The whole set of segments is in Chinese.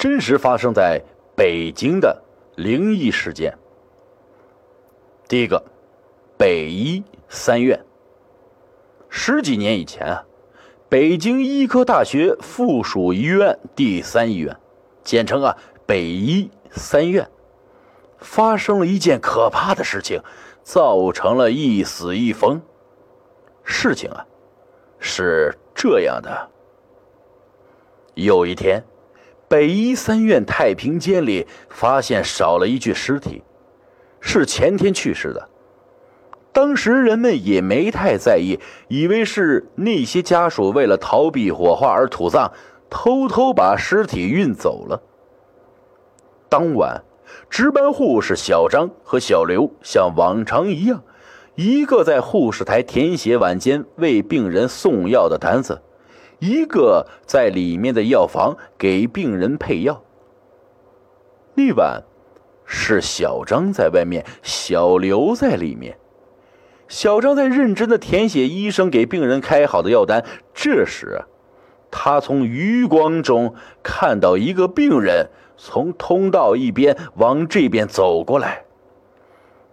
真实发生在北京的灵异事件。第一个，北医三院。十几年以前啊，北京医科大学附属医院第三医院，简称啊北医三院，发生了一件可怕的事情，造成了一死一疯。事情啊，是这样的：有一天，北医三院太平间里发现少了一具尸体，是前天去世的。当时人们也没太在意，以为是那些家属为了逃避火化而土葬，偷偷把尸体运走了。当晚，值班护士小张和小刘像往常一样，一个在护士台填写晚间为病人送药的单子，一个在里面的药房给病人配药。那晚，是小张在外面，小刘在里面。小张在认真的填写医生给病人开好的药单。这时，他从余光中看到一个病人从通道一边往这边走过来。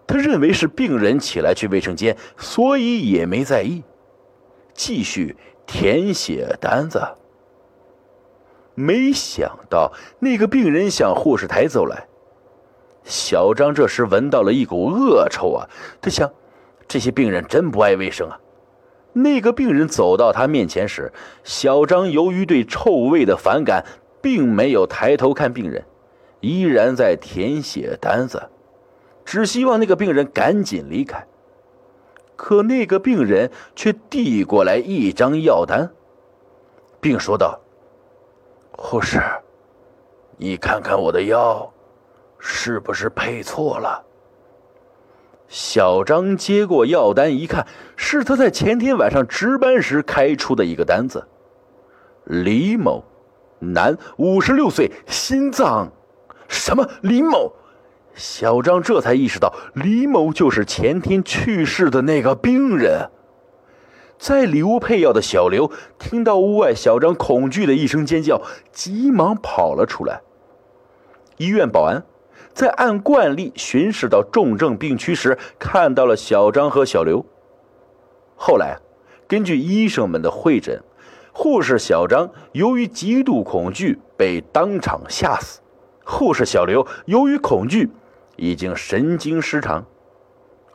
他认为是病人起来去卫生间，所以也没在意，继续填写单子。没想到那个病人向护士台走来，小张这时闻到了一股恶臭啊！他想。这些病人真不爱卫生啊！那个病人走到他面前时，小张由于对臭味的反感，并没有抬头看病人，依然在填写单子，只希望那个病人赶紧离开。可那个病人却递过来一张药单，并说道：“护士，你看看我的药，是不是配错了？”小张接过药单一看，是他在前天晚上值班时开出的一个单子。李某，男，五十六岁，心脏……什么？李某？小张这才意识到，李某就是前天去世的那个病人。在里屋配药的小刘听到屋外小张恐惧的一声尖叫，急忙跑了出来。医院保安。在按惯例巡视到重症病区时，看到了小张和小刘。后来，根据医生们的会诊，护士小张由于极度恐惧被当场吓死，护士小刘由于恐惧已经神经失常，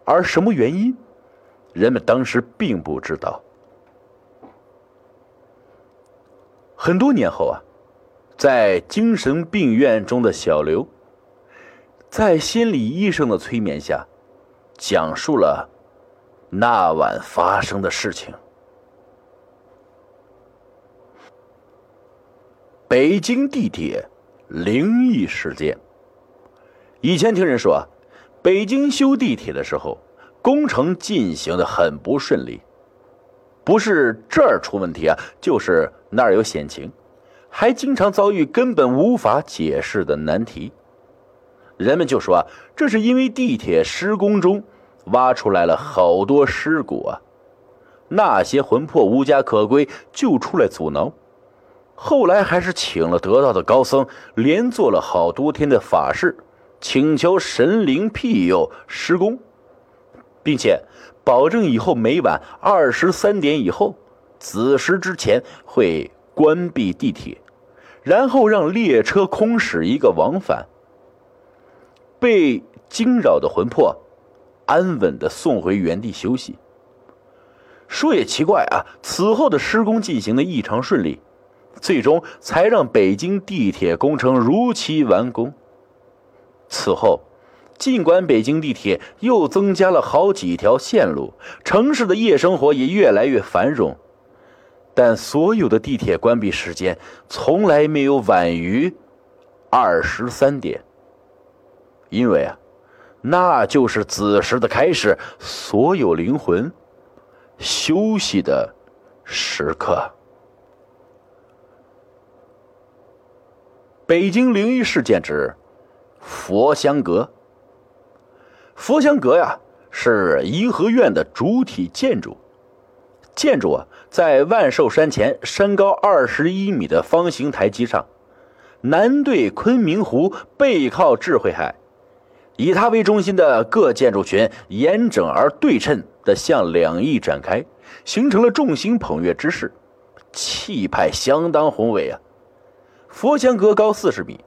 而什么原因，人们当时并不知道。很多年后啊，在精神病院中的小刘。在心理医生的催眠下，讲述了那晚发生的事情。北京地铁灵异事件。以前听人说啊，北京修地铁的时候，工程进行的很不顺利，不是这儿出问题啊，就是那儿有险情，还经常遭遇根本无法解释的难题。人们就说啊，这是因为地铁施工中挖出来了好多尸骨啊，那些魂魄无家可归，就出来阻挠。后来还是请了得道的高僧，连做了好多天的法事，请求神灵庇佑施工，并且保证以后每晚二十三点以后，子时之前会关闭地铁，然后让列车空驶一个往返。被惊扰的魂魄，安稳的送回原地休息。说也奇怪啊，此后的施工进行的异常顺利，最终才让北京地铁工程如期完工。此后，尽管北京地铁又增加了好几条线路，城市的夜生活也越来越繁荣，但所有的地铁关闭时间从来没有晚于二十三点。因为啊，那就是子时的开始，所有灵魂休息的时刻。北京灵异事件之佛香阁。佛香阁呀，是颐和院的主体建筑。建筑啊，在万寿山前山高二十一米的方形台基上。南对昆明湖，背靠智慧海，以它为中心的各建筑群严整而对称的向两翼展开，形成了众星捧月之势，气派相当宏伟啊！佛香阁高四十米，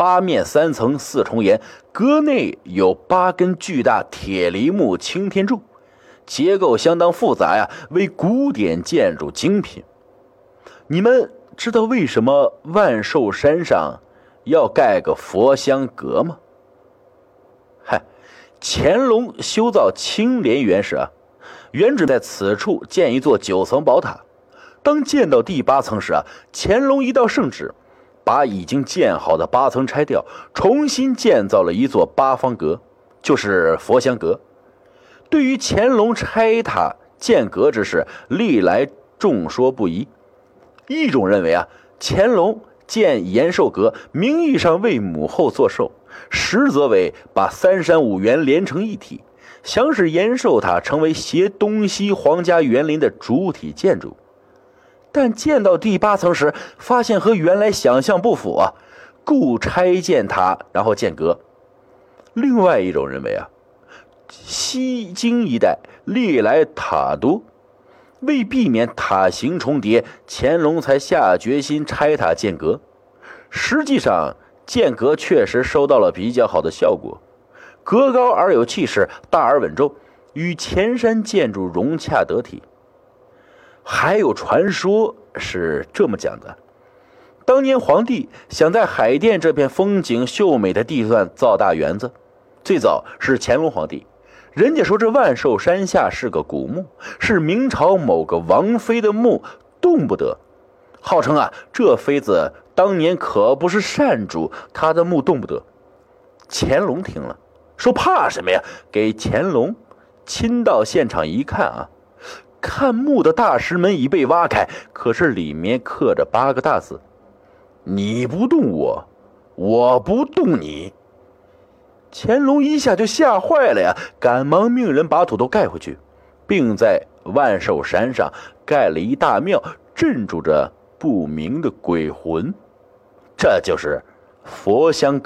八面三层四重檐，阁内有八根巨大铁梨木擎天柱，结构相当复杂呀，为古典建筑精品。你们。知道为什么万寿山上要盖个佛香阁吗？嗨，乾隆修造青莲园时啊，原址在此处建一座九层宝塔。当建到第八层时啊，乾隆一道圣旨，把已经建好的八层拆掉，重新建造了一座八方阁，就是佛香阁。对于乾隆拆塔建阁之事，历来众说不一。一种认为啊，乾隆建延寿阁，名义上为母后作寿，实则为把三山五园连成一体，想使延寿塔成为携东西皇家园林的主体建筑。但建到第八层时，发现和原来想象不符啊，故拆建塔，然后建阁。另外一种认为啊，西京一带历来塔多。为避免塔形重叠，乾隆才下决心拆塔建阁。实际上，建阁确实收到了比较好的效果，阁高而有气势，大而稳重，与前山建筑融洽得体。还有传说是这么讲的：当年皇帝想在海淀这片风景秀美的地段造大园子，最早是乾隆皇帝。人家说这万寿山下是个古墓，是明朝某个王妃的墓，动不得。号称啊，这妃子当年可不是善主，她的墓动不得。乾隆听了，说怕什么呀？给乾隆亲到现场一看啊，看墓的大石门已被挖开，可是里面刻着八个大字：“你不动我，我不动你。”乾隆一下就吓坏了呀，赶忙命人把土都盖回去，并在万寿山上盖了一大庙，镇住着不明的鬼魂。这就是佛香。